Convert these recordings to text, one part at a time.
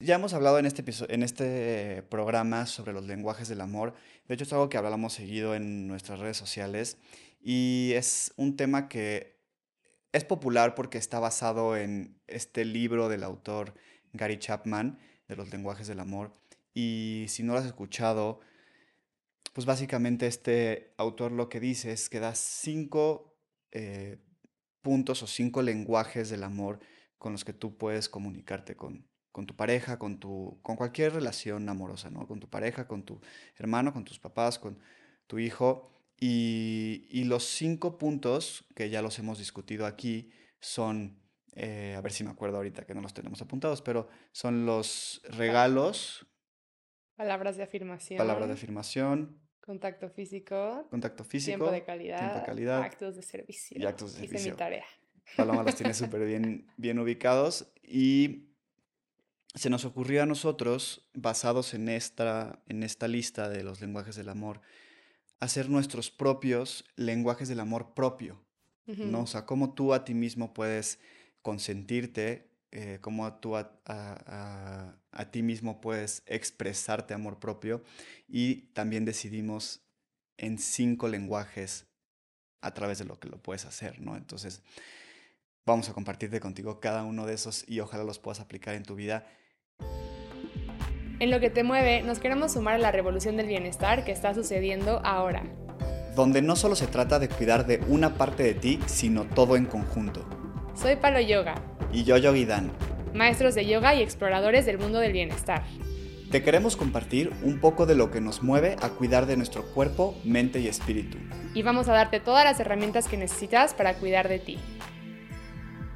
Ya hemos hablado en este, en este programa sobre los lenguajes del amor. De hecho, es algo que hablamos seguido en nuestras redes sociales y es un tema que es popular porque está basado en este libro del autor Gary Chapman de los lenguajes del amor. Y si no lo has escuchado, pues básicamente este autor lo que dice es que da cinco eh, puntos o cinco lenguajes del amor con los que tú puedes comunicarte con, con tu pareja, con, tu, con cualquier relación amorosa, ¿no? Con tu pareja, con tu hermano, con tus papás, con tu hijo. Y, y los cinco puntos, que ya los hemos discutido aquí, son, eh, a ver si me acuerdo ahorita que no los tenemos apuntados, pero son los regalos. Palabras de afirmación. Palabras de afirmación. Contacto físico. Contacto físico. Tiempo de calidad. Tiempo de calidad. Actos de servicio. Y actos de servicio. Hice mi tarea. Paloma los tiene súper bien, bien ubicados. Y se nos ocurrió a nosotros, basados en esta, en esta lista de los lenguajes del amor, hacer nuestros propios lenguajes del amor propio, ¿no? O sea, cómo tú a ti mismo puedes consentirte, eh, cómo tú a, a, ti mismo puedes expresarte amor propio y también decidimos en cinco lenguajes a través de lo que lo puedes hacer, ¿no? Entonces, vamos a compartirte contigo cada uno de esos y ojalá los puedas aplicar en tu vida en lo que te mueve, nos queremos sumar a la revolución del bienestar que está sucediendo ahora. Donde no solo se trata de cuidar de una parte de ti, sino todo en conjunto. Soy Palo Yoga. Y yo Yogi Dan. Maestros de yoga y exploradores del mundo del bienestar. Te queremos compartir un poco de lo que nos mueve a cuidar de nuestro cuerpo, mente y espíritu. Y vamos a darte todas las herramientas que necesitas para cuidar de ti.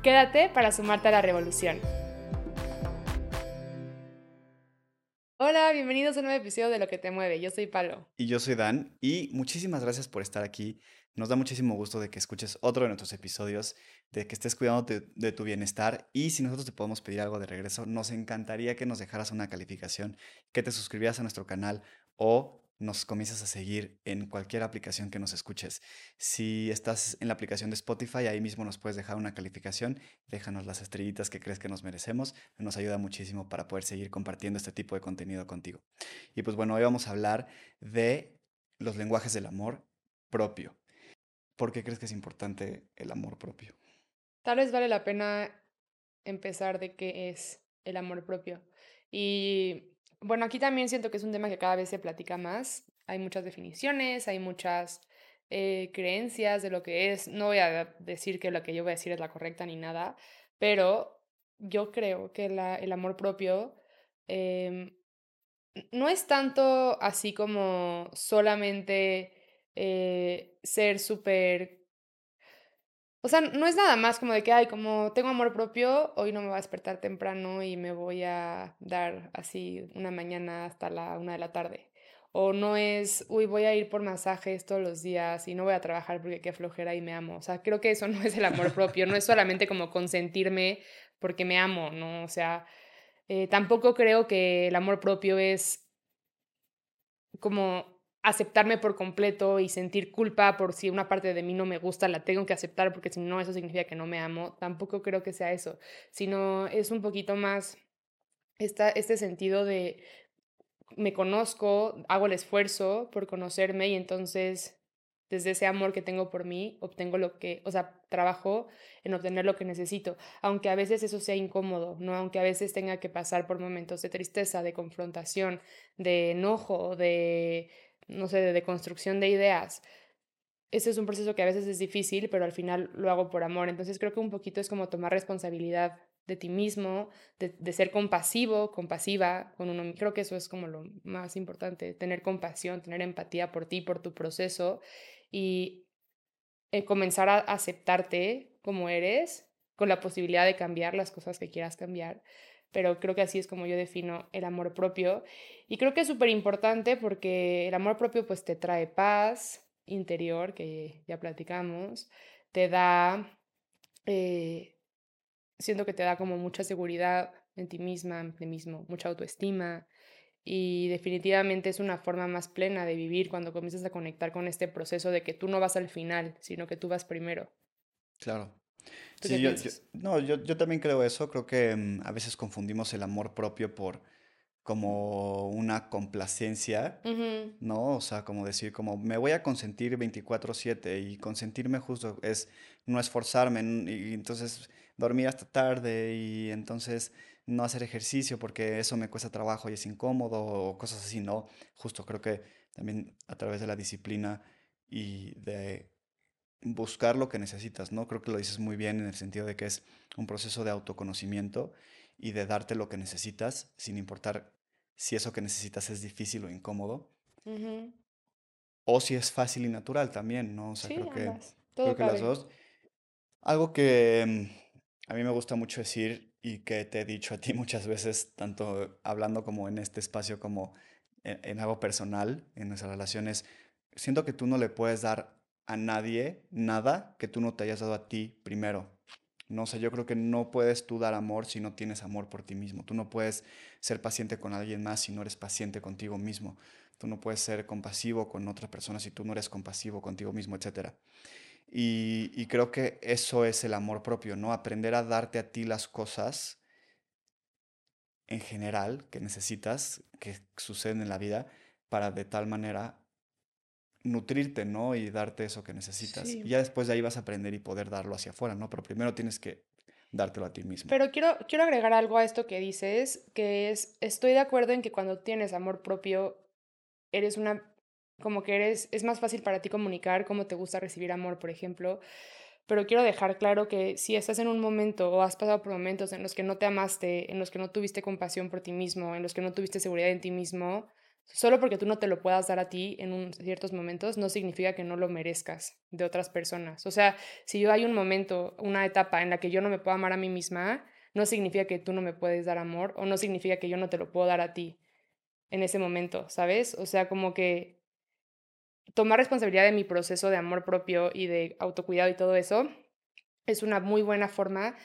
Quédate para sumarte a la revolución. Hola, bienvenidos a un nuevo episodio de Lo que te mueve. Yo soy Palo. Y yo soy Dan. Y muchísimas gracias por estar aquí. Nos da muchísimo gusto de que escuches otro de nuestros episodios, de que estés cuidando de, de, tu bienestar. Y si nosotros te podemos pedir algo de regreso, nos encantaría que nos dejaras una calificación, que te suscribieras a nuestro canal o nos comienzas a seguir en cualquier aplicación que nos escuches. Si estás en la aplicación de Spotify, ahí mismo nos puedes dejar una calificación, déjanos las estrellitas que crees que nos merecemos, nos ayuda muchísimo para poder seguir compartiendo este tipo de contenido contigo. Y pues bueno, hoy vamos a hablar de los lenguajes del amor propio. ¿Por qué crees que es importante el amor propio? Tal vez vale la pena empezar de qué es el amor propio. Y bueno, aquí también siento que es un tema que cada vez se platica más. Hay muchas definiciones, hay muchas eh, creencias de lo que es. No voy a decir que lo que yo voy a decir es la correcta ni nada, pero yo creo que la, el amor propio em, no es tanto así como solamente eh, ser súper o sea, no es nada más como de que, ay, como tengo amor propio, hoy no me voy a despertar temprano y me voy a dar así una mañana hasta la una de la tarde. O no es, uy, voy a ir por masajes todos los días y no voy a trabajar porque qué flojera y me amo. O sea, creo que eso no es el amor propio, no es solamente como consentirme porque me amo, ¿no? O sea, eh, tampoco creo que el amor propio es como aceptarme por completo y sentir culpa por si una parte de mí no me gusta, la tengo que aceptar porque si no eso significa que no me amo, tampoco creo que sea eso, sino es un poquito más esta, este sentido de me conozco, hago el esfuerzo por conocerme y entonces desde ese amor que tengo por mí, obtengo lo que, o sea, trabajo en obtener lo que necesito, aunque a veces eso sea incómodo, ¿no? Aunque a veces tenga que pasar por momentos de tristeza, de confrontación, de enojo, de no sé, de construcción de ideas. Ese es un proceso que a veces es difícil, pero al final lo hago por amor. Entonces creo que un poquito es como tomar responsabilidad de ti mismo, de, ser compasivo, compasiva con uno. Creo que eso es como lo más importante, tener compasión, tener empatía por ti, por tu proceso y eh, comenzar a aceptarte como eres, con la posibilidad de cambiar las cosas que quieras cambiar pero creo que así es como yo defino el amor propio. Y creo que es súper importante porque el amor propio pues te trae paz interior, que ya platicamos, te da, eh, siento que te da como mucha seguridad en ti misma, en ti mismo, mucha autoestima. Y definitivamente es una forma más plena de vivir cuando comienzas a conectar con este proceso de que tú no vas al final, sino que tú vas primero. Claro. ¿Tú Sí, yo, yo- no, yo, yo también creo eso. Creo que mm, a veces confundimos el amor propio por como una complacencia, ¿no? O sea, como decir, como me voy a consentir 24/7 y consentirme justo es no esforzarme y entonces dormir hasta tarde y entonces no hacer ejercicio porque eso me cuesta trabajo y es incómodo o cosas así, ¿no? Justo creo que también a través de la disciplina y de buscar lo que necesitas, ¿no? Creo que lo dices muy bien en el sentido de que es un proceso de autoconocimiento y de darte lo que necesitas sin importar si eso que necesitas es difícil o incómodo ujú. o si es fácil y natural también, ¿no? O sea, Sí, creo que, creo que las dos. Algo que mm, a mí me gusta mucho decir y que te he dicho a ti muchas veces, tanto hablando como en este espacio como en, en algo personal, en nuestras relaciones, siento que tú no le puedes dar a nadie nada que tú no te hayas dado a ti primero. No sé, yo creo que no puedes tú dar amor si no tienes amor por ti mismo. Tú no puedes ser paciente con alguien más si no eres paciente contigo mismo. Tú no puedes ser compasivo con otra persona si tú no eres compasivo contigo mismo, etcétera. Y, y creo que eso es el amor propio, ¿no? Aprender a darte a ti las cosas en general que necesitas, que suceden en la vida, para de tal manera nutrirte, ¿no? Y darte eso que necesitas. Y ya después de ahí vas a aprender y poder darlo hacia afuera, ¿no? Pero primero tienes que dártelo a ti mismo. Pero quiero, quiero agregar algo a esto que dices, que es, estoy de acuerdo en que cuando tienes amor propio, eres una, como que eres, es más fácil para ti comunicar cómo te gusta recibir amor, por ejemplo. Pero quiero dejar claro que si estás en un momento o has pasado por momentos en los que no te amaste, en los que no tuviste compasión por ti mismo, en los que no tuviste seguridad en ti mismo, solo porque tú no te lo puedas dar a ti en un- ciertos momentos, no significa que no lo merezcas de otras personas. O sea, si yo hay un momento, una etapa en la que yo no me puedo amar a mí misma, no significa que tú no me puedes dar amor o no significa que yo no te lo puedo dar a ti en ese momento, ¿sabes? O sea, como que tomar responsabilidad de mi proceso de amor propio y de autocuidado y todo eso es una muy buena forma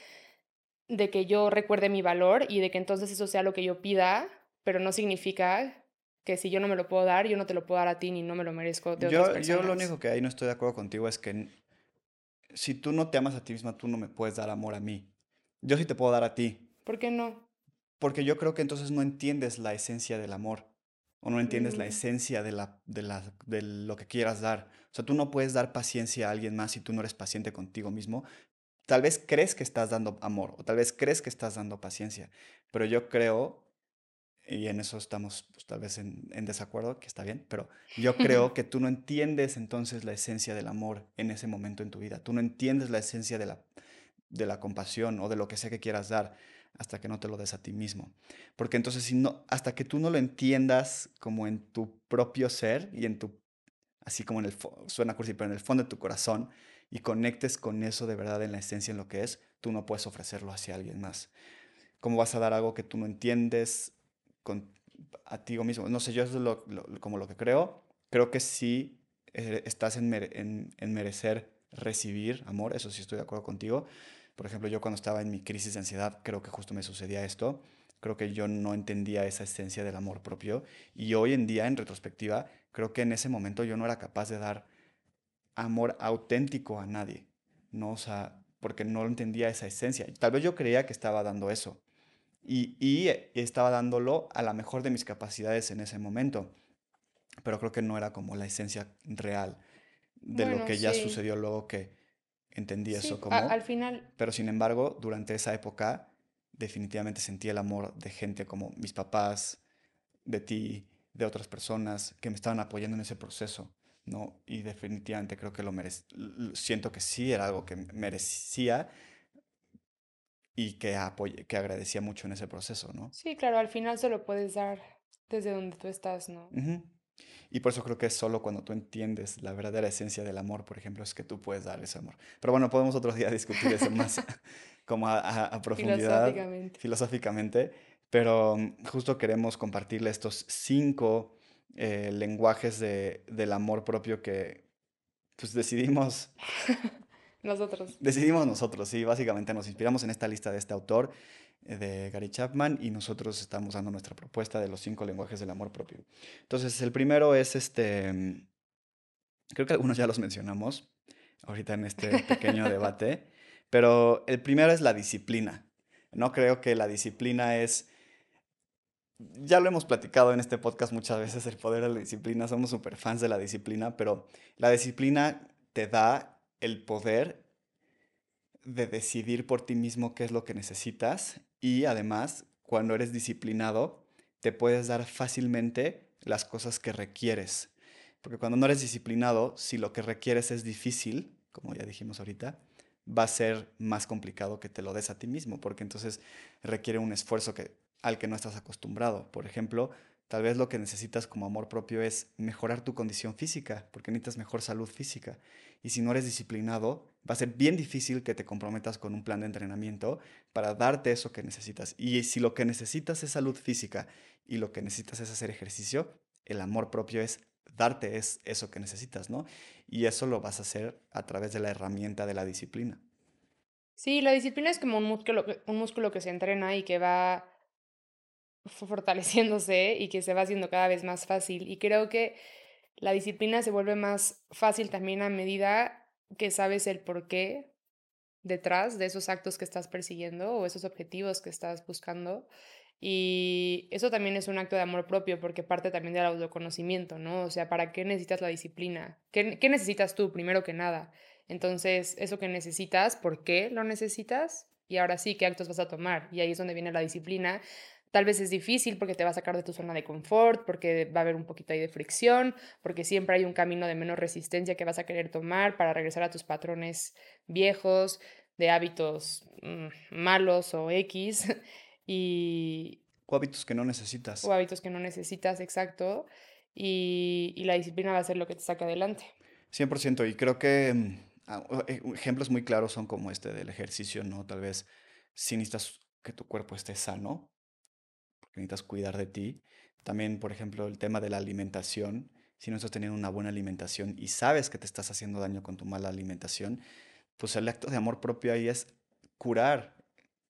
de que yo recuerde mi valor y de que entonces eso sea lo que yo pida, pero no significa que si yo no me lo puedo dar, yo no te lo puedo dar a ti ni no me lo merezco de otras Yo, yo lo personas. único que ahí no estoy de acuerdo contigo es que si tú no te amas a ti misma, tú no me puedes dar amor a mí. Yo sí te puedo dar a ti, ¿Por qué no? porque yo creo que entonces no entiendes la esencia del amor o no entiendes la Mm, esencia de la, de la, de lo que quieras dar. O sea, tú no puedes dar paciencia a alguien más si tú no eres paciente contigo mismo. Tal vez crees que estás dando amor o tal vez crees que estás dando paciencia, pero yo creo, y en eso estamos pues, tal vez en, en desacuerdo, que está bien, pero yo creo que tú no entiendes entonces la esencia del amor en ese momento en tu vida. Tú no entiendes la esencia de la, de la compasión o de lo que sea que quieras dar hasta que no te lo des a ti mismo. Porque entonces si no, hasta que tú no lo entiendas como en tu propio ser y en tu, así como en el, suena cursi, pero en el fondo de tu corazón y conectes con eso de verdad en la esencia, en lo que es, tú no puedes ofrecerlo hacia alguien más. ¿Cómo vas a dar algo que tú no entiendes con, a ti mismo? No sé, yo eso es lo, como lo que creo. Creo que sí eh, estás en, mere- en, en merecer recibir amor, eso sí estoy de acuerdo contigo. Por ejemplo, yo cuando estaba en mi crisis de ansiedad, creo que justo me sucedía esto. Creo que yo no entendía esa esencia del amor propio. Y hoy en día, en retrospectiva, creo que en ese momento yo no era capaz de dar amor auténtico a nadie, ¿no? O porque no entendía esa esencia. Tal vez yo creía que estaba dando eso y, y estaba dándolo a la mejor de mis capacidades en ese momento, pero creo que no era como la esencia real de lo Bueno, que ya sí. sucedió luego que entendí eso Sí, a- al como, final, pero sin embargo, durante esa época definitivamente sentí el amor de gente como mis papás, de ti, de otras personas que me estaban apoyando en ese proceso, ¿no? Y definitivamente creo que lo merec siento que sí era algo que merecía y que apoye- que agradecía mucho en ese proceso, ¿no? sí, claro, al final se lo puedes dar desde donde tú estás, ¿no? Ujú. Y por eso creo que es solo cuando tú entiendes la verdadera esencia del amor, por ejemplo, es que tú puedes dar ese amor. Pero bueno, podemos otro día discutir eso más como a, a- a profundidad, Filosóficamente. filosóficamente, pero mm, justo queremos compartirle estos cinco eh, lenguajes de, del amor propio que pues decidimos, Nosotros. decidimos nosotros, sí, básicamente nos inspiramos en esta lista de este autor, eh, de Gary Chapman, y nosotros estamos dando nuestra propuesta de los cinco lenguajes del amor propio. Entonces, el primero es este, mm, creo que algunos ya los mencionamos ahorita en este pequeño debate, Pero el primero es la disciplina. No creo que la disciplina es... Ya lo hemos platicado en este podcast muchas veces, el poder de la disciplina, somos súper fans de la disciplina, pero la disciplina te da el poder de decidir por ti mismo qué es lo que necesitas y además cuando eres disciplinado te puedes dar fácilmente las cosas que requieres. Porque cuando no eres disciplinado, si lo que requieres es difícil, como ya dijimos ahorita, va a ser más complicado que te lo des a ti mismo, porque entonces requiere un esfuerzo que, al que no estás acostumbrado. Por ejemplo, tal vez lo que necesitas como amor propio es mejorar tu condición física, porque necesitas mejor salud física. Y si no eres disciplinado, va a ser bien difícil que te comprometas con un plan de entrenamiento para darte eso que necesitas. Y si lo que necesitas es salud física y lo que necesitas es hacer ejercicio, el amor propio es darte es eso que necesitas, ¿no? Y eso lo vas a hacer a través de la herramienta de la disciplina. Sí, la disciplina es como un músculo, un músculo que se entrena y que va fortaleciéndose y que se va haciendo cada vez más fácil. Y creo que la disciplina se vuelve más fácil también a medida que sabes el porqué detrás de esos actos que estás persiguiendo o esos objetivos que estás buscando. Y eso también es un acto de amor propio porque parte también del autoconocimiento, ¿no? O sea, ¿para qué necesitas la disciplina? ¿Qué, qué necesitas tú primero que nada? Entonces, eso que necesitas, ¿por qué lo necesitas? Y ahora sí, ¿qué actos vas a tomar? Y ahí es donde viene la disciplina. Tal vez es difícil porque te va a sacar de tu zona de confort, porque va a haber un poquito ahí de fricción, porque siempre hay un camino de menos resistencia que vas a querer tomar para regresar a tus patrones viejos, de hábitos mm, malos o X. Y, o hábitos que no necesitas. O hábitos que no necesitas, exacto. Y, y la disciplina va a ser lo que te saque adelante. 100%. Y creo que mm, ah, eh, ejemplos muy claros son como este del ejercicio, ¿no? Tal vez si necesitas que tu cuerpo esté sano, necesitas cuidar de ti. También, por ejemplo, el tema de la alimentación. Si no estás teniendo una buena alimentación y sabes que te estás haciendo daño con tu mala alimentación, pues el acto de amor propio ahí es curar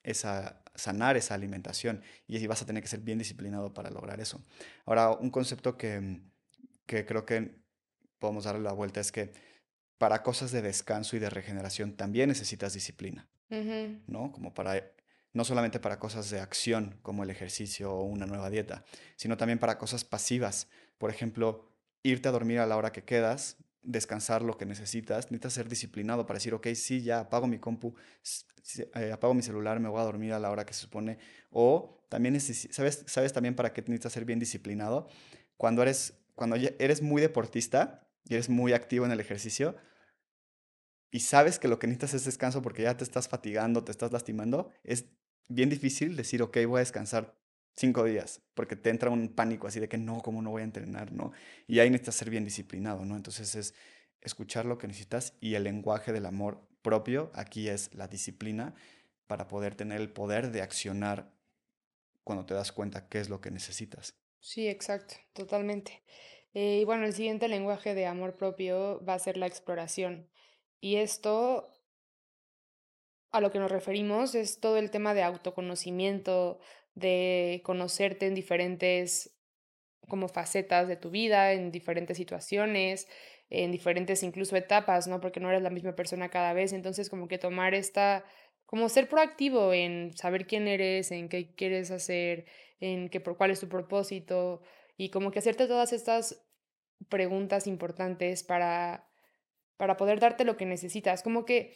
esa, sanar esa alimentación y vas a tener que ser bien disciplinado para lograr eso. Ahora, un concepto que, que creo que podemos darle la vuelta es que para cosas de descanso y de regeneración también necesitas disciplina, ¿no? Como para, no solamente para cosas de acción como el ejercicio o una nueva dieta, sino también para cosas pasivas. Por ejemplo, irte a dormir a la hora que quedas, descansar lo que necesitas, necesitas ser disciplinado para decir, ok, sí, ya apago mi compu, eh, apago mi celular, me voy a dormir a la hora que se supone. O también, ¿sabes, ¿sabes también para qué necesitas ser bien disciplinado? Cuando eres, cuando eres muy deportista y eres muy activo en el ejercicio y sabes que lo que necesitas es descanso porque ya te estás fatigando, te estás lastimando, es bien difícil decir, ok, voy a descansar cinco días, porque te entra un pánico así de que no, ¿cómo no voy a entrenar? ¿no? Y ahí necesitas ser bien disciplinado, ¿no? Entonces es escuchar lo que necesitas y el lenguaje del amor propio aquí es la disciplina para poder tener el poder de accionar cuando te das cuenta qué es lo que necesitas. Sí, exacto, totalmente. Eh, y bueno, el siguiente lenguaje de amor propio va a ser la exploración. Y esto a lo que nos referimos es todo el tema de autoconocimiento, de conocerte en diferentes como facetas de tu vida, en diferentes situaciones, en diferentes incluso etapas, ¿no? Porque no eres la misma persona cada vez, entonces como que tomar esta, como ser proactivo en saber quién eres, en qué quieres hacer, en qué, cuál es tu propósito y como que hacerte todas estas preguntas importantes para, para poder darte lo que necesitas, como que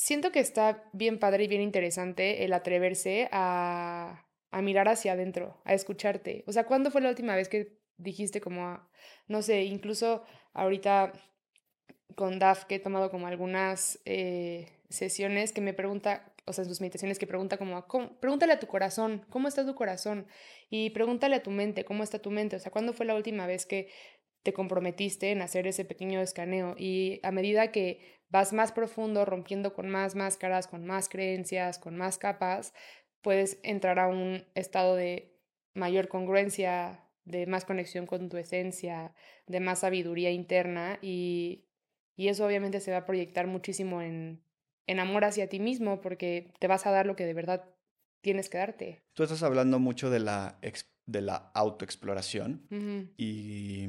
siento que está bien padre y bien interesante el atreverse a, a mirar hacia adentro, a escucharte. O sea, ¿cuándo fue la última vez que dijiste como, no sé, incluso ahorita con Daf que he tomado como algunas eh, sesiones que me pregunta, o sea, en sus meditaciones que pregunta como, pregúntale a tu corazón, ¿cómo está tu corazón? Y pregúntale a tu mente, ¿cómo está tu mente? O sea, ¿cuándo fue la última vez que te comprometiste en hacer ese pequeño escaneo? Y a medida que vas más profundo, rompiendo con más máscaras, con más creencias, con más capas, puedes entrar a un estado de mayor congruencia, de más conexión con tu esencia, de más sabiduría interna y, y eso obviamente se va a proyectar muchísimo en, en amor hacia ti mismo porque te vas a dar lo que de verdad tienes que darte. Tú estás hablando mucho de la, de la autoexploración y,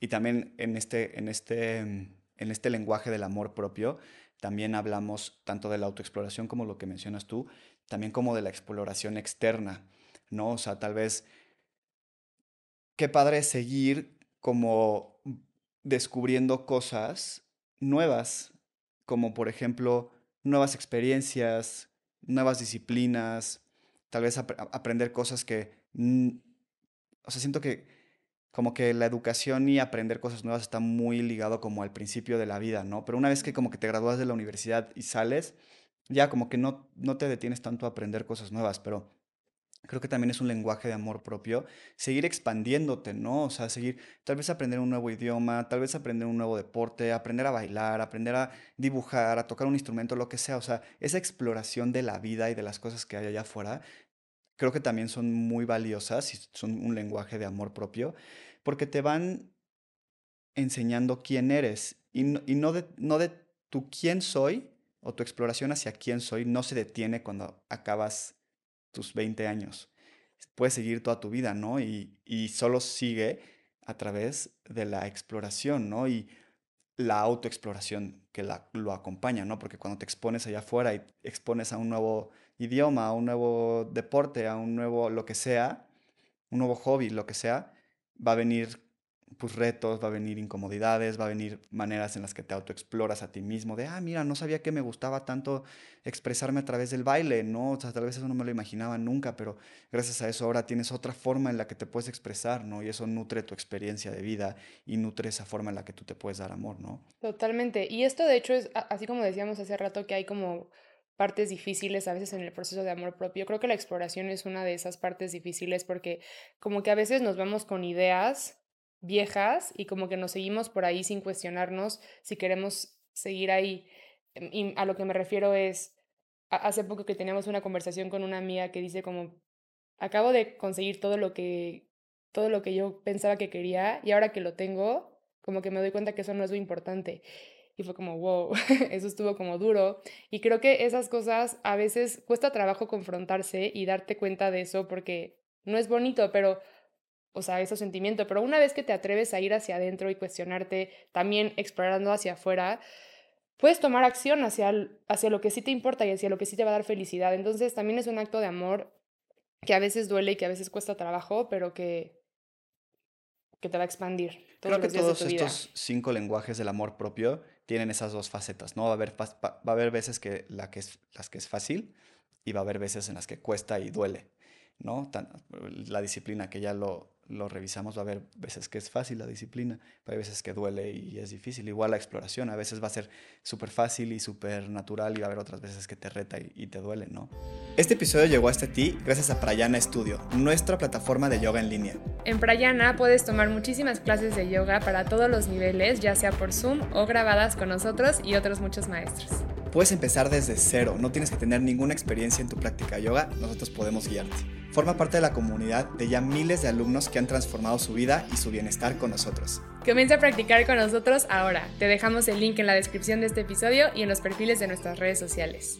y también en este, en este en este lenguaje del amor propio, también hablamos tanto de la autoexploración como lo que mencionas tú, también como de la exploración externa, ¿no? O sea, tal vez, qué padre seguir como descubriendo cosas nuevas, como por ejemplo nuevas experiencias, nuevas disciplinas, tal vez aprender cosas que, o sea, siento que como que la educación y aprender cosas nuevas está muy ligado como al principio de la vida, ¿no? Pero una vez que como que te gradúas de la universidad y sales, ya como que no, no te detienes tanto a aprender cosas nuevas, pero creo que también es un lenguaje de amor propio, seguir expandiéndote, ¿no? O sea, seguir, tal vez aprender un nuevo idioma, tal vez aprender un nuevo deporte, aprender a bailar, aprender a dibujar, a tocar un instrumento, lo que sea, o sea, esa exploración de la vida y de las cosas que hay allá afuera creo que también son muy valiosas y son un lenguaje de amor propio, porque te van enseñando quién eres y no, de, no de tu quién soy o tu exploración hacia quién soy no se detiene cuando acabas tus 20 años. Puedes seguir toda tu vida, ¿no? Y, y solo sigue a través de la exploración, ¿no? Y la autoexploración que la, lo acompaña, ¿no? Porque cuando te expones allá afuera y expones a un nuevo idioma, a un nuevo deporte, a un nuevo lo que sea, un nuevo hobby, lo que sea, va a venir pues retos, va a venir incomodidades, va a venir maneras en las que te autoexploras a ti mismo, de, ah, mira, no sabía que me gustaba tanto expresarme a través del baile, ¿no? O sea, tal vez eso no me lo imaginaba nunca, pero gracias a eso ahora tienes otra forma en la que te puedes expresar, ¿no? Y eso nutre tu experiencia de vida y nutre esa forma en la que tú te puedes dar amor, ¿no? Totalmente. Y esto, de hecho, es así como decíamos hace rato, que hay como partes difíciles a veces en el proceso de amor propio. Creo que la exploración es una de esas partes difíciles porque como que a veces nos vamos con ideas viejas y como que nos seguimos por ahí sin cuestionarnos si queremos seguir ahí. Em, y a lo que me refiero es, hace poco que teníamos una conversación con una amiga que dice como, acabo de conseguir todo lo que, todo lo que yo pensaba que quería y ahora que lo tengo, como que me doy cuenta que eso no es lo importante. Y fue como, wow, eso estuvo como duro. Y creo que esas cosas a veces cuesta trabajo confrontarse y darte cuenta de eso porque no es bonito, pero, o sea, esos sentimientos. Pero una vez que te atreves a ir hacia adentro y cuestionarte, también explorando hacia afuera, puedes tomar acción hacia, hacia lo que sí te importa y hacia lo que sí te va a dar felicidad. Entonces también es un acto de amor que a veces duele y que a veces cuesta trabajo, pero que, que te va a expandir. Creo que todos estos cinco lenguajes del amor propio tienen esas dos facetas, ¿no? Va a haber, va a haber veces que, la que es, las que es fácil y va a haber veces en las que cuesta y duele, ¿no? la disciplina que ya lo, lo revisamos, va a haber veces que es fácil la disciplina, va a veces que duele y es difícil. Igual la exploración, a veces va a ser súper fácil y súper natural y va a haber otras veces que te reta y, te duele, ¿no? Este episodio llegó hasta ti gracias a Prayana Studio, nuestra plataforma de yoga en línea. En Prayana puedes tomar muchísimas clases de yoga para todos los niveles, ya sea por Zoom o grabadas con nosotros y otros muchos maestros. Puedes empezar desde cero, no tienes que tener ninguna experiencia en tu práctica de yoga, nosotros podemos guiarte. Forma parte de la comunidad de ya miles de alumnos que han transformado su vida y su bienestar con nosotros. Comienza a practicar con nosotros ahora. Te dejamos el link en la descripción de este episodio y en los perfiles de nuestras redes sociales.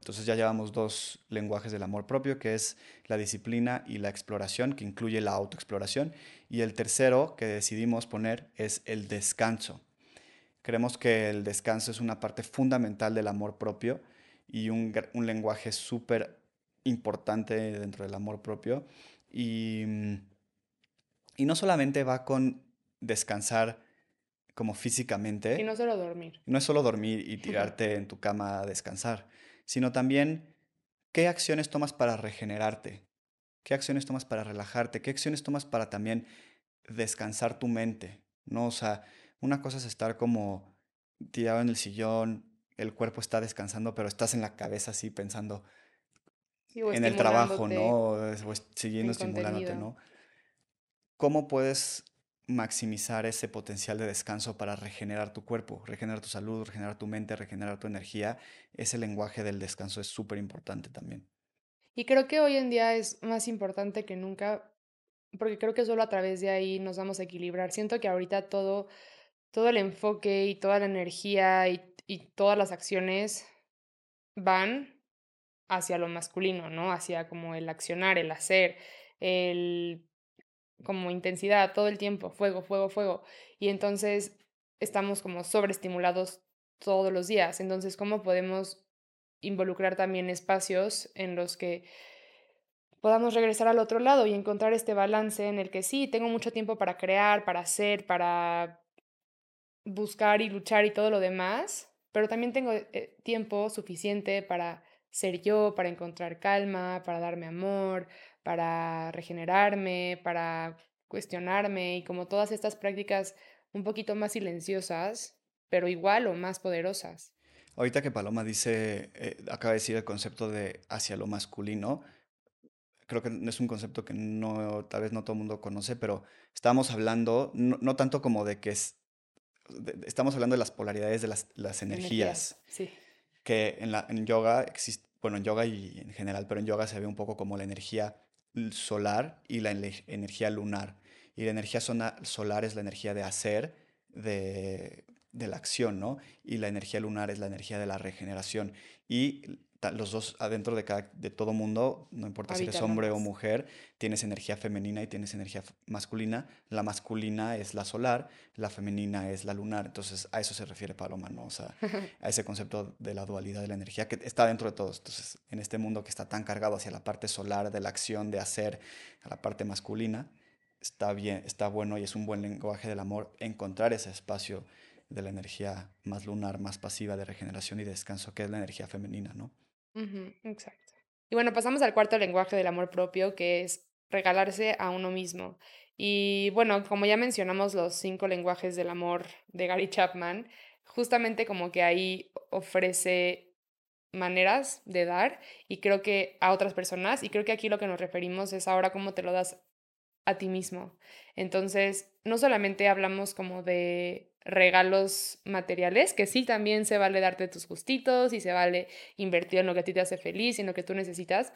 Entonces ya llevamos dos lenguajes del amor propio, que es la disciplina y la exploración, que incluye la autoexploración. Y el tercero que decidimos poner es el descanso. Creemos que el descanso es una parte fundamental del amor propio y un, lenguaje súper importante dentro del amor propio. Y, y no solamente va con descansar como físicamente. Y no solo dormir. No es solo dormir y tirarte en tu cama a descansar, sino también qué acciones tomas para regenerarte, qué acciones tomas para relajarte, qué acciones tomas para también descansar tu mente, ¿no? O sea, una cosa es estar como tirado en el sillón, el cuerpo está descansando, pero estás en la cabeza así pensando en el trabajo, ¿no? O siguiendo estimulándote, ¿no? ¿Cómo puedes maximizar ese potencial de descanso para regenerar tu cuerpo, regenerar tu salud, regenerar tu mente, regenerar tu energía? Ese lenguaje del descanso es súper importante también. Y creo que hoy en día es más importante que nunca, porque creo que solo a través de ahí nos vamos a equilibrar. Siento que ahorita todo todo el enfoque y toda la energía y, todas las acciones van hacia lo masculino, ¿no? Hacia como el accionar, el hacer, el como intensidad todo el tiempo, fuego, fuego, fuego. Y entonces estamos como sobreestimulados todos los días. Entonces, ¿cómo podemos involucrar también espacios en los que podamos regresar al otro lado y encontrar este balance en el que sí, tengo mucho tiempo para crear, para hacer, para buscar y luchar y todo lo demás, pero también tengo eh, tiempo suficiente para ser yo, para encontrar calma, para darme amor, para regenerarme, para cuestionarme y como todas estas prácticas un poquito más silenciosas, pero igual o más poderosas. Ahorita que Paloma dice, eh, acaba de decir el concepto de hacia lo masculino, creo que es un concepto que no, tal vez no todo el mundo conoce, pero estamos hablando no, tanto como de que es, estamos hablando de las polaridades de las, las energías. Sí. Que en, la, en yoga existe, bueno, en yoga y en general, pero en yoga se ve un poco como la energía solar y la energía lunar. Y la energía solar es la energía de hacer, de, de la acción, ¿no? Y la energía lunar es la energía de la regeneración. Y los dos adentro de, cada, de todo mundo, no importa si eres hombre o mujer, tienes energía femenina y tienes energía masculina. La masculina es la solar, la femenina es la lunar. Entonces a eso se refiere Paloma, ¿no? O sea, a ese concepto de la dualidad de la energía que está dentro de todos. Entonces, en este mundo que está tan cargado hacia la parte solar de la acción, de hacer, a la parte masculina, está bien, está bueno y es un buen lenguaje del amor encontrar ese espacio de la energía más lunar, más pasiva de regeneración y descanso, que es la energía femenina, ¿no? Exacto. Y bueno, pasamos al cuarto lenguaje del amor propio, que es regalarse a uno mismo. Y bueno, como ya mencionamos los cinco lenguajes del amor de Gary Chapman, justamente como que ahí ofrece maneras de dar y creo que a otras personas y creo que aquí lo que nos referimos es ahora cómo te lo das a ti mismo. Entonces, no solamente hablamos como de regalos materiales, que sí también se vale darte tus gustitos y se vale invertir en lo que a ti te hace feliz y en lo que tú necesitas,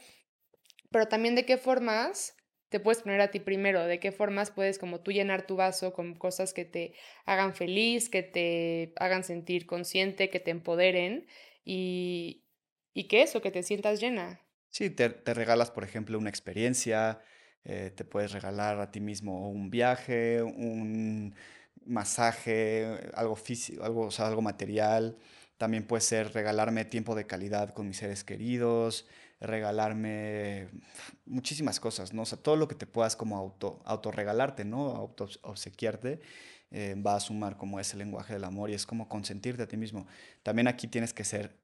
pero también de qué formas te puedes poner a ti primero, de qué formas puedes como tú llenar tu vaso con cosas que te hagan feliz, que te hagan sentir consciente, que te empoderen y, y que eso, que te sientas llena. Sí, te, te regalas, por ejemplo, una experiencia, eh, te puedes regalar a ti mismo un viaje, un masaje, algo físico, algo, algo material. También puede ser regalarme tiempo de calidad con mis seres queridos, regalarme muchísimas cosas, ¿no? Todo lo que te puedas como auto, autorregalarte, ¿no? Auto obsequiarte, eh, va a sumar como ese lenguaje del amor y es como consentirte a ti mismo. También aquí tienes que ser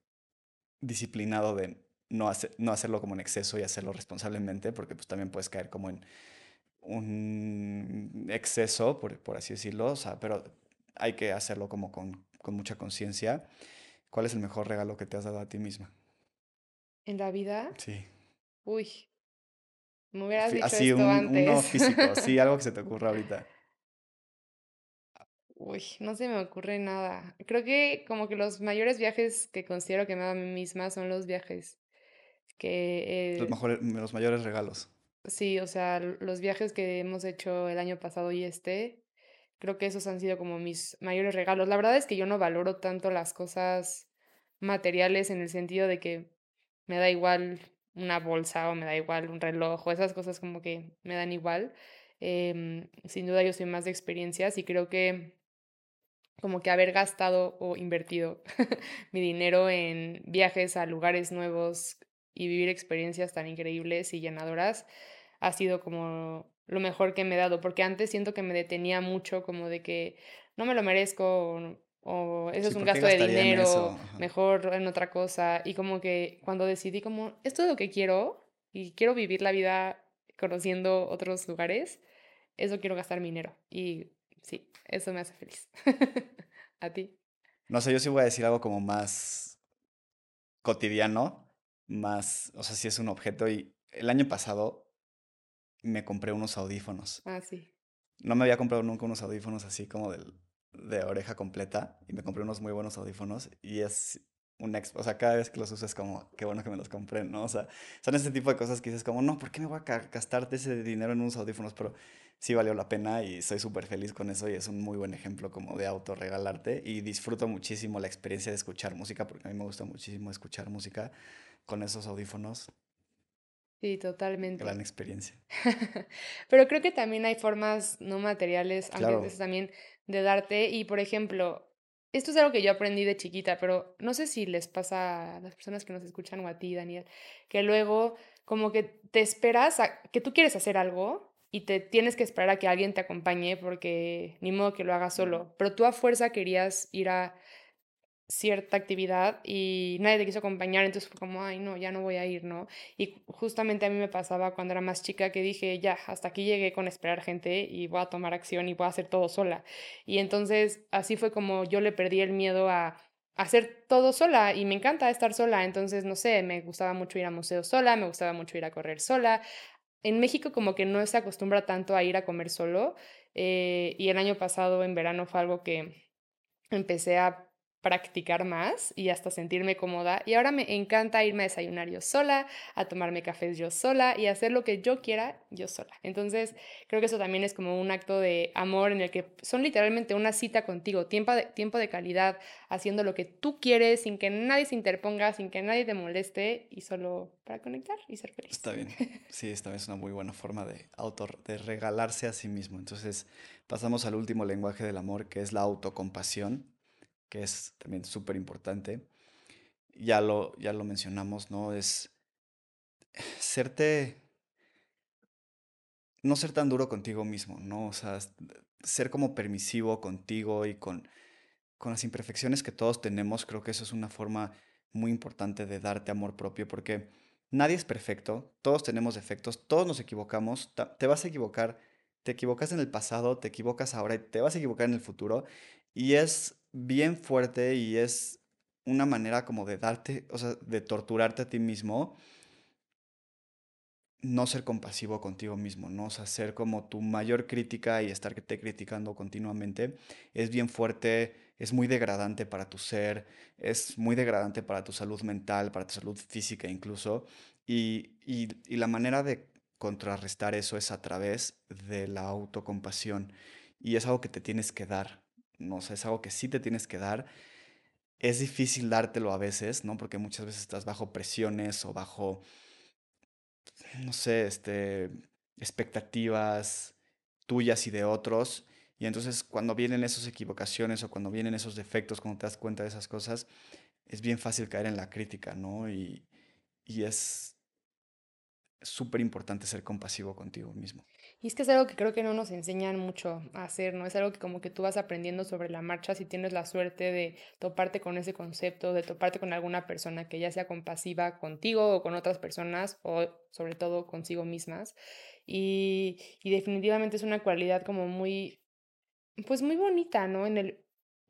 disciplinado de no, hacer, no hacerlo como en exceso y hacerlo responsablemente, porque pues también puedes caer como en un exceso, por, por así decirlo, o sea, pero hay que hacerlo como con, con mucha conciencia. ¿Cuál es el mejor regalo que te has dado a ti misma? ¿En la vida? Sí. Uy, me hubieras dicho Así, esto un, antes. uno físico, sí, algo que se te ocurra ahorita. Uy, no se me ocurre nada. Creo que como que los mayores viajes que considero que me hago a mí misma son los viajes que... los, mejores, los mayores regalos. Sí, o sea, los viajes que hemos hecho el año pasado y este, creo que esos han sido como mis mayores regalos. La verdad es que yo no valoro tanto las cosas materiales en el sentido de que me da igual una bolsa o me da igual un reloj o esas cosas como que me dan igual. Em, sin duda yo soy más de experiencias y creo que como que haber gastado o invertido mi dinero en viajes a lugares nuevos y vivir experiencias tan increíbles y llenadoras ha sido como lo mejor que me he dado, porque antes siento que me detenía mucho como de que no me lo merezco o, eso es un gasto de dinero, mejor en otra cosa. Y como que cuando decidí como, esto es lo que quiero y quiero vivir la vida conociendo otros lugares, eso quiero gastar mi dinero. Y sí, eso me hace feliz. ¿A ti? No sé, yo sí voy a decir algo como más cotidiano, más, o sea, si es un objeto. Y el año pasado me compré unos audífonos. Ah, sí. No me había comprado nunca unos audífonos así como del, de oreja completa y me compré unos muy buenos audífonos y es un ex, o sea, cada vez que los uso es como, qué bueno que me los compré, ¿no? O sea, son ese tipo de cosas que dices como, no, ¿por qué me voy a gastarte ese dinero en unos audífonos? Pero sí valió la pena y soy súper feliz con eso y es un muy buen ejemplo como de autorregalarte y disfruto muchísimo la experiencia de escuchar música porque a mí me gusta muchísimo escuchar música con esos audífonos. Sí, totalmente. Gran experiencia. Pero creo que también hay formas no materiales, aunque también de darte. Y por ejemplo, esto es algo que yo aprendí de chiquita, pero no sé si les pasa a las personas que nos escuchan o a ti, Daniel, que luego como que te esperas a que tú quieres hacer algo y te tienes que esperar a que alguien te acompañe porque ni modo que lo hagas solo, pero tú a fuerza querías ir a cierta actividad y nadie te quiso acompañar, entonces fue como, ay, no, ya no voy a ir, ¿no? Y justamente a mí me pasaba cuando era más chica que dije, ya, hasta aquí llegué con esperar gente y voy a tomar acción y voy a hacer todo sola. Y entonces así fue como yo le perdí el miedo a hacer todo sola y me encanta estar sola, entonces no sé, me gustaba mucho ir a museos sola, me gustaba mucho ir a correr sola. En México como que no se acostumbra tanto a ir a comer solo eh, y el año pasado en verano fue algo que empecé a practicar más y hasta sentirme cómoda. Y ahora me encanta irme a desayunar yo sola, a tomarme cafés yo sola y hacer lo que yo quiera yo sola. Entonces, creo que eso también es como un acto de amor en el que son literalmente una cita contigo, tiempo de, tiempo de calidad, haciendo lo que tú quieres sin que nadie se interponga, sin que nadie te moleste y solo para conectar y ser feliz. Está bien. Sí, esta es una muy buena forma de autor, de regalarse a sí mismo. Entonces, pasamos al último lenguaje del amor, que es la autocompasión que es también súper importante. Ya lo, ya lo mencionamos, ¿no? Es serte, no ser tan duro contigo mismo, ¿no? O sea, ser como permisivo contigo y con, con las imperfecciones que todos tenemos, creo que eso es una forma muy importante de darte amor propio, porque nadie es perfecto, todos tenemos defectos, todos nos equivocamos, te vas a equivocar, te equivocas en el pasado, te equivocas ahora y te vas a equivocar en el futuro, y es bien fuerte y es una manera como de darte, o sea, de torturarte a ti mismo, no ser compasivo contigo mismo, ¿no? O ser como tu mayor crítica y estar que te criticando continuamente es bien fuerte, es muy degradante para tu ser, es muy degradante para tu salud mental, para tu salud física incluso, y, y, y la manera de contrarrestar eso es a través de la autocompasión, y es algo que te tienes que dar, no sé, es algo que sí te tienes que dar. Es difícil dártelo a veces, ¿no? Porque muchas veces estás bajo presiones o bajo, no sé, este, expectativas tuyas y de otros. Y entonces cuando vienen esas equivocaciones o cuando vienen esos defectos, cuando te das cuenta de esas cosas, es bien fácil caer en la crítica, ¿no? Y, y es súper importante ser compasivo contigo mismo. Y es que es algo que creo que no nos enseñan mucho a hacer, ¿no? Es algo que como que tú vas aprendiendo sobre la marcha si tienes la suerte de toparte con ese concepto, de toparte con alguna persona que ya sea compasiva contigo o con otras personas o sobre todo consigo mismas. Y, y definitivamente es una cualidad como muy, pues muy bonita, ¿no? En el,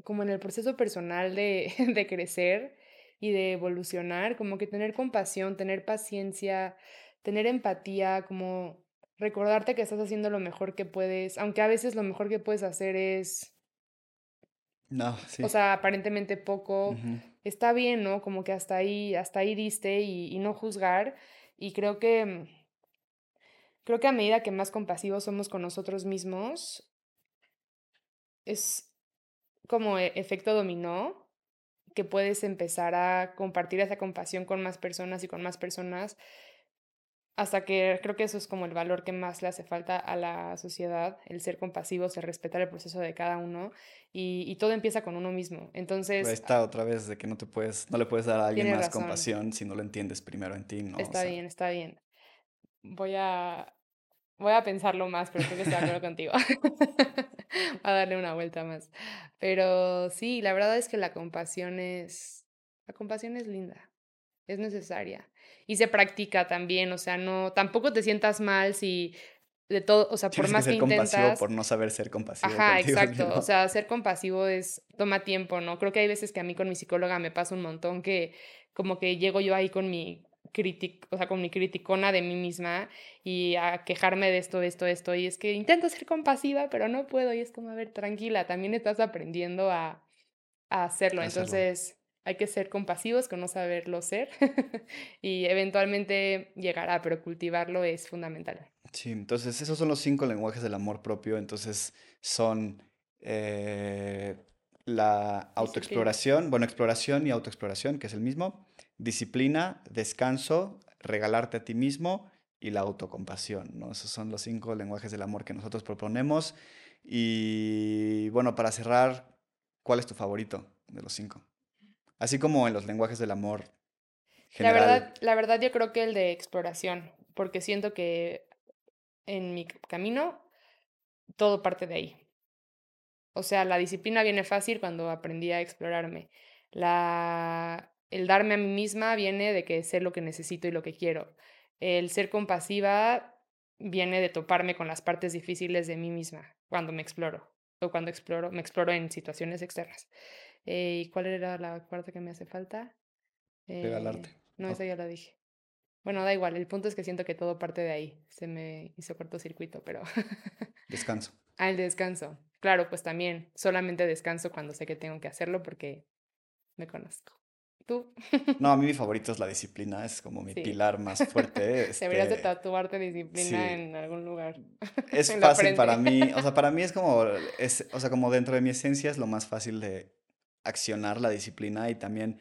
como en el proceso personal de, de crecer y de evolucionar, como que tener compasión, tener paciencia, tener empatía, como recordarte que estás haciendo lo mejor que puedes, aunque a veces lo mejor que puedes hacer es... No, sí. O sea, aparentemente poco. Está bien, ¿no? Como que hasta ahí, hasta ahí diste y, y no juzgar. Y creo que... Creo que a medida que más compasivos somos con nosotros mismos, es como e, efecto dominó, que puedes empezar a compartir esa compasión con más personas y con más personas hasta que creo que eso es como el valor que más le hace falta a la sociedad, el ser compasivos, el respetar el proceso de cada uno y, todo empieza con uno mismo. Entonces... está otra vez de que no te puedes, no le puedes dar a alguien más compasión si no lo entiendes primero en ti, ¿no? Está bien, está bien. Voy a, voy a pensarlo más, pero creo que estoy de acuerdo contigo. voy a darle una vuelta más. Pero sí, la verdad es que la compasión es, la compasión es linda, es necesaria y se practica también, o sea, no, tampoco te sientas mal si de todo, o sea, por más que, ser intentas... por no saber ser compasivo. Ajá, exacto, o sea, ser compasivo es, toma tiempo, ¿no? Creo que hay veces que a mí con mi psicóloga me pasa un montón que como que llego yo ahí con mi crítica, o sea, con mi criticona de mí misma y a quejarme de esto, de esto, de esto, y es que intento ser compasiva, pero no puedo, y es como, a ver, tranquila, también estás aprendiendo a, a hacerlo. entonces hay que ser compasivos con no saberlo ser y eventualmente llegará, pero cultivarlo es fundamental. Sí, entonces esos son los cinco lenguajes del amor propio, entonces son eh, la autoexploración, bueno, exploración y autoexploración, que es el mismo, disciplina, descanso, regalarte a ti mismo y la autocompasión, ¿no? Esos son los cinco lenguajes del amor que nosotros proponemos. Y bueno, para cerrar, ¿cuál es tu favorito de los cinco? Así como en los lenguajes del amor. La verdad, la verdad yo creo que el de exploración, porque siento que en mi camino todo parte de ahí. O sea, la disciplina viene fácil cuando aprendí a explorarme. La, el darme a mí misma viene de que sé lo que necesito y lo que quiero. El ser compasiva viene de toparme con las partes difíciles de mí misma cuando me exploro o cuando exploro, me exploro en situaciones externas. Eh, ¿Y cuál era la cuarta que me hace falta? Regalarte. Eh, no, esa ya la dije. Bueno, da igual, el punto es que siento que todo parte de ahí. Se me hizo cortocircuito, pero... descanso. Ah, el descanso. Claro, pues también solamente descanso cuando sé que tengo que hacerlo porque me conozco. ¿Tú? No, a mí mi favorito es la disciplina, es como mi pilar más fuerte. Deberías de este tatuarte disciplina en algún lugar. Es fácil para mí, o sea, para mí es como, es, o sea, como dentro de mi esencia es lo más fácil de accionar la disciplina y también,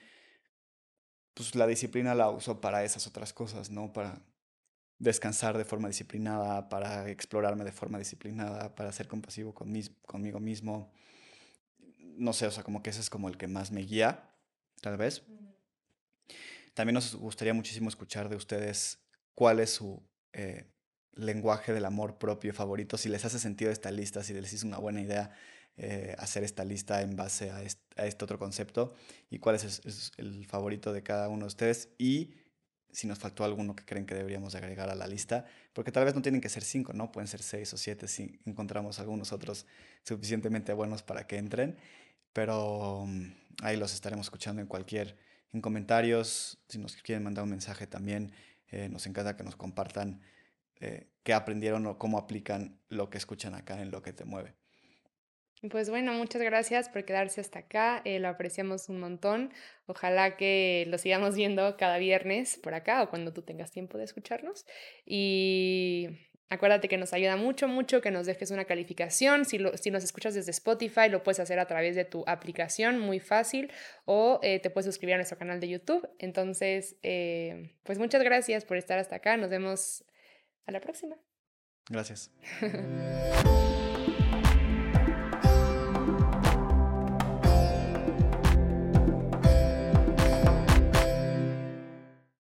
pues la disciplina la uso para esas otras cosas, ¿no? Para descansar de forma disciplinada, para explorarme de forma disciplinada, para ser compasivo con conmigo mismo. No sé, o sea, como que ese es como el que más me guía tal vez. También nos gustaría muchísimo escuchar de ustedes cuál es su eh, lenguaje del amor propio favorito, si les hace sentido esta lista, si les hizo una buena idea eh, hacer esta lista en base a este, otro concepto y cuál es, el favorito de cada uno de ustedes y si nos faltó alguno que creen que deberíamos agregar a la lista, porque tal vez no tienen que ser cinco, ¿no? Pueden ser seis o siete si encontramos algunos otros suficientemente buenos para que entren, pero mm, ahí los estaremos escuchando en cualquier, en comentarios, si nos quieren mandar un mensaje también, eh, nos encanta que nos compartan eh, qué aprendieron o cómo aplican lo que escuchan acá en lo que te mueve. Pues bueno, muchas gracias por quedarse hasta acá, eh, lo apreciamos un montón. Ojalá que lo sigamos viendo cada viernes por acá o cuando tú tengas tiempo de escucharnos. Y Acuérdate que nos ayuda mucho, mucho que nos dejes una calificación. Si, si nos escuchas desde Spotify, lo puedes hacer a través de tu aplicación, muy fácil, o eh, te puedes suscribir a nuestro canal de YouTube. Entonces, eh, pues muchas gracias por estar hasta acá. Nos vemos a la próxima. Gracias.